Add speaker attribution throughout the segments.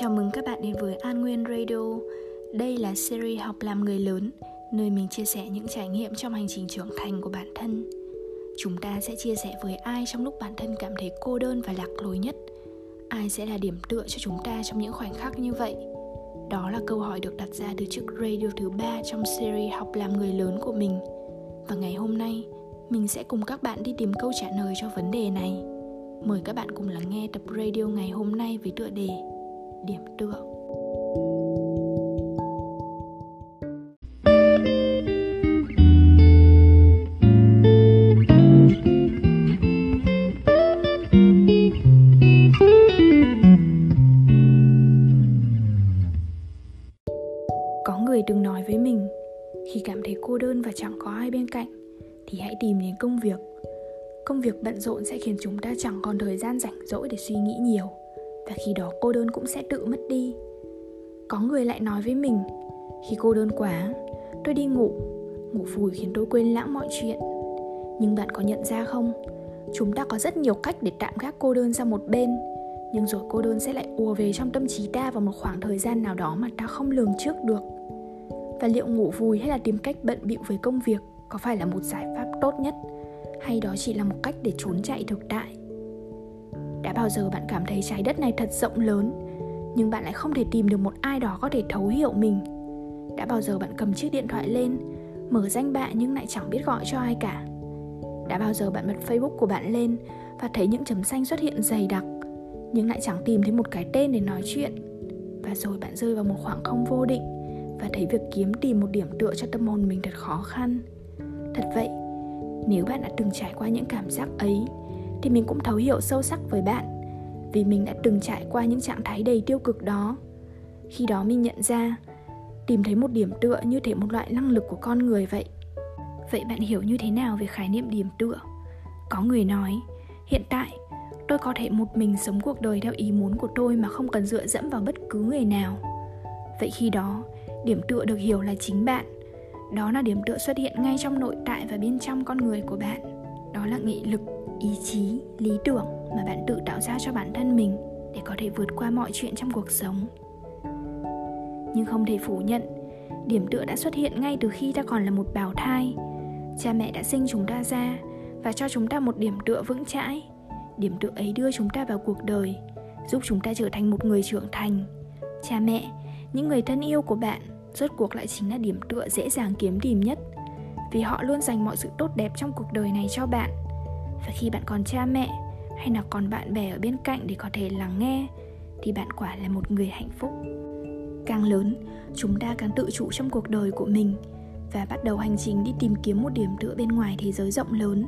Speaker 1: Chào mừng các bạn đến với An Nguyên Radio. Đây là series học làm người lớn, nơi mình chia sẻ những trải nghiệm trong hành trình trưởng thành của bản thân. Chúng ta sẽ chia sẻ với ai trong lúc bản thân cảm thấy cô đơn và lạc lối nhất. Ai sẽ là điểm tựa cho chúng ta trong những khoảnh khắc như vậy? Đó là câu hỏi được đặt ra từ chiếc radio thứ ba trong series học làm người lớn của mình. Và ngày hôm nay, mình sẽ cùng các bạn đi tìm câu trả lời cho vấn đề này. Mời các bạn cùng lắng nghe tập radio ngày hôm nay với tựa đề Điểm tựa. Có người từng nói với mình, Khi cảm thấy cô đơn và chẳng có ai bên cạnh, Thì hãy tìm đến công việc Công việc bận rộn sẽ khiến chúng ta chẳng còn thời gian rảnh rỗi để suy nghĩ nhiều và khi đó cô đơn cũng sẽ tự mất đi. Có người lại nói với mình Khi cô đơn quá, tôi đi ngủ. Ngủ vùi khiến tôi quên lãng mọi chuyện. Nhưng bạn có nhận ra không? Chúng ta có rất nhiều cách để tạm gác cô đơn sang một bên Nhưng rồi cô đơn sẽ lại ùa về trong tâm trí ta vào một khoảng thời gian nào đó mà ta không lường trước được. Và liệu ngủ vùi hay là tìm cách bận bịu với công việc có phải là một giải pháp tốt nhất? Hay đó chỉ là một cách để trốn chạy thực tại đã bao giờ bạn cảm thấy trái đất này thật rộng lớn, nhưng bạn lại không thể tìm được một ai đó có thể thấu hiểu mình? Đã bao giờ bạn cầm chiếc điện thoại lên, mở danh bạ nhưng lại chẳng biết gọi cho ai cả? Đã bao giờ bạn bật facebook của bạn lên và thấy những chấm xanh xuất hiện dày đặc, nhưng lại chẳng tìm thấy một cái tên để nói chuyện? Và rồi bạn rơi vào một khoảng không vô định và thấy việc kiếm tìm một điểm tựa cho tâm hồn mình thật khó khăn. Thật vậy, nếu bạn đã từng trải qua những cảm giác ấy thì mình cũng thấu hiểu sâu sắc với bạn, vì mình đã từng trải qua những trạng thái đầy tiêu cực đó. Khi đó mình nhận ra, tìm thấy một điểm tựa như thể một loại năng lực của con người vậy. Vậy bạn hiểu như thế nào về khái niệm điểm tựa? Có người nói, hiện tại, tôi có thể một mình sống cuộc đời theo ý muốn của tôi mà không cần dựa dẫm vào bất cứ người nào. Vậy khi đó, điểm tựa được hiểu là chính bạn. Đó là điểm tựa xuất hiện ngay trong nội tại và bên trong con người của bạn. Đó là nghị lực ý chí, lý tưởng mà bạn tự tạo ra cho bản thân mình để có thể vượt qua mọi chuyện trong cuộc sống. Nhưng không thể phủ nhận, điểm tựa đã xuất hiện ngay từ khi ta còn là một bào thai. Cha mẹ đã sinh chúng ta ra và cho chúng ta một điểm tựa vững chãi. Điểm tựa ấy đưa chúng ta vào cuộc đời, giúp chúng ta trở thành một người trưởng thành. Cha mẹ, những người thân yêu của bạn, rốt cuộc lại chính là điểm tựa dễ dàng kiếm tìm nhất. Vì họ luôn dành mọi sự tốt đẹp trong cuộc đời này cho bạn và khi bạn còn cha mẹ, hay là còn bạn bè ở bên cạnh để có thể lắng nghe, thì bạn quả là một người hạnh phúc. Càng lớn, chúng ta càng tự chủ trong cuộc đời của mình và bắt đầu hành trình đi tìm kiếm một điểm tựa bên ngoài thế giới rộng lớn.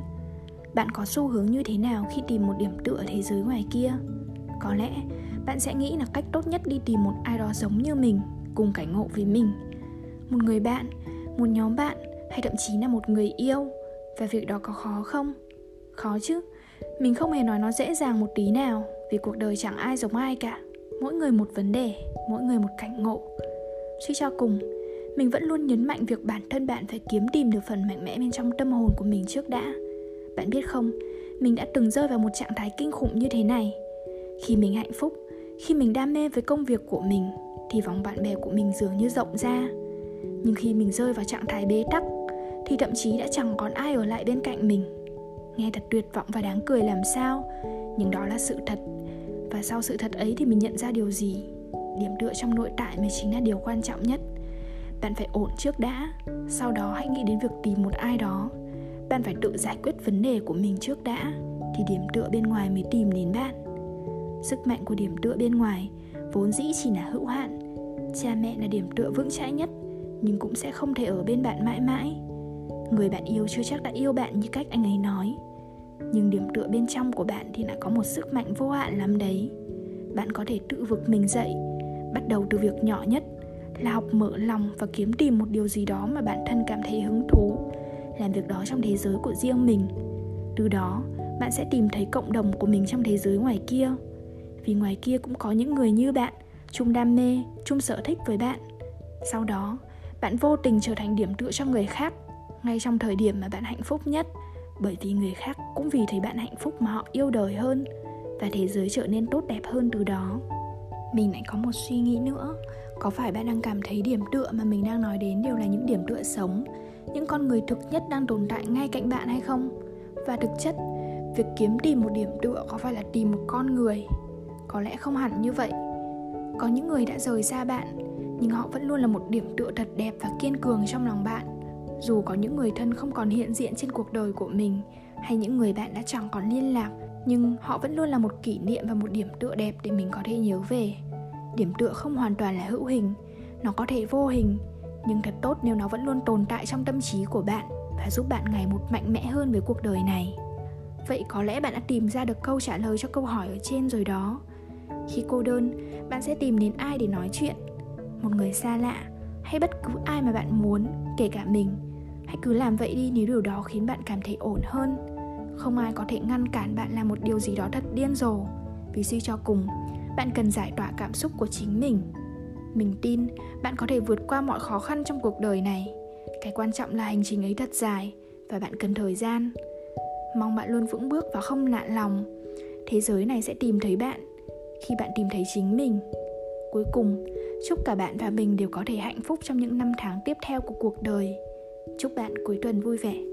Speaker 1: Bạn có xu hướng như thế nào khi tìm một điểm tựa ở thế giới ngoài kia? Có lẽ bạn sẽ nghĩ là cách tốt nhất đi tìm một ai đó giống như mình, cùng cảnh ngộ với mình. Một người bạn, một nhóm bạn, hay thậm chí là một người yêu, và việc đó có khó không? Khó chứ. Mình không hề nói nó dễ dàng một tí nào, vì cuộc đời chẳng ai giống ai cả. Mỗi người một vấn đề, mỗi người một cảnh ngộ. Suy cho cùng, mình vẫn luôn nhấn mạnh việc bản thân bạn phải kiếm tìm được phần mạnh mẽ bên trong tâm hồn của mình trước đã. Bạn biết không, mình đã từng rơi vào một trạng thái kinh khủng như thế này. Khi mình hạnh phúc, khi mình đam mê với công việc của mình, thì vòng bạn bè của mình dường như rộng ra. Nhưng khi mình rơi vào trạng thái bế tắc, thì thậm chí đã chẳng còn ai ở lại bên cạnh mình nghe thật tuyệt vọng và đáng cười làm sao? Nhưng đó là sự thật. Và sau sự thật ấy thì mình nhận ra điều gì? Điểm tựa trong nội tại mới chính là điều quan trọng nhất. Bạn phải ổn trước đã. Sau đó hãy nghĩ đến việc tìm một ai đó. Bạn phải tự giải quyết vấn đề của mình trước đã, thì điểm tựa bên ngoài mới tìm đến bạn. Sức mạnh của điểm tựa bên ngoài vốn dĩ chỉ là hữu hạn. Cha mẹ là điểm tựa vững chãi nhất, nhưng cũng sẽ không thể ở bên bạn mãi mãi người bạn yêu chưa chắc đã yêu bạn như cách anh ấy nói. Nhưng điểm tựa bên trong của bạn thì lại có một sức mạnh vô hạn lắm đấy. Bạn có thể tự vực mình dậy, bắt đầu từ việc nhỏ nhất, là học mở lòng và kiếm tìm một điều gì đó mà bản thân cảm thấy hứng thú, làm việc đó trong thế giới của riêng mình. Từ đó, bạn sẽ tìm thấy cộng đồng của mình trong thế giới ngoài kia. Vì ngoài kia cũng có những người như bạn, chung đam mê, chung sở thích với bạn. Sau đó, bạn vô tình trở thành điểm tựa cho người khác ngay trong thời điểm mà bạn hạnh phúc nhất. Bởi vì người khác cũng vì thấy bạn hạnh phúc mà họ yêu đời hơn, và thế giới trở nên tốt đẹp hơn từ đó. Mình lại có một suy nghĩ nữa. Có phải bạn đang cảm thấy điểm tựa mà mình đang nói đến đều là những điểm tựa sống? Những con người thực nhất đang tồn tại ngay cạnh bạn hay không? Và thực chất, việc kiếm tìm một điểm tựa có phải là tìm một con người? Có lẽ không hẳn như vậy. Có những người đã rời xa bạn, nhưng họ vẫn luôn là một điểm tựa thật đẹp và kiên cường trong lòng bạn dù có những người thân không còn hiện diện trên cuộc đời của mình, hay những người bạn đã chẳng còn liên lạc, nhưng họ vẫn luôn là một kỷ niệm và một điểm tựa đẹp để mình có thể nhớ về. Điểm tựa không hoàn toàn là hữu hình, nó có thể vô hình, nhưng thật tốt nếu nó vẫn luôn tồn tại trong tâm trí của bạn và giúp bạn ngày một mạnh mẽ hơn với cuộc đời này. Vậy có lẽ bạn đã tìm ra được câu trả lời cho câu hỏi ở trên rồi đó. Khi cô đơn, bạn sẽ tìm đến ai để nói chuyện? Một người xa lạ, hay bất cứ ai mà bạn muốn, kể cả mình? Hãy cứ làm vậy đi nếu điều đó khiến bạn cảm thấy ổn hơn. Không ai có thể ngăn cản bạn làm một điều gì đó thật điên rồ. Vì suy cho cùng, bạn cần giải tỏa cảm xúc của chính mình. Mình tin bạn có thể vượt qua mọi khó khăn trong cuộc đời này. Cái quan trọng là hành trình ấy thật dài và bạn cần thời gian. Mong bạn luôn vững bước và không nản lòng. Thế giới này sẽ tìm thấy bạn khi bạn tìm thấy chính mình. Cuối cùng, chúc cả bạn và mình đều có thể hạnh phúc trong những năm tháng tiếp theo của cuộc đời chúc bạn cuối tuần vui vẻ.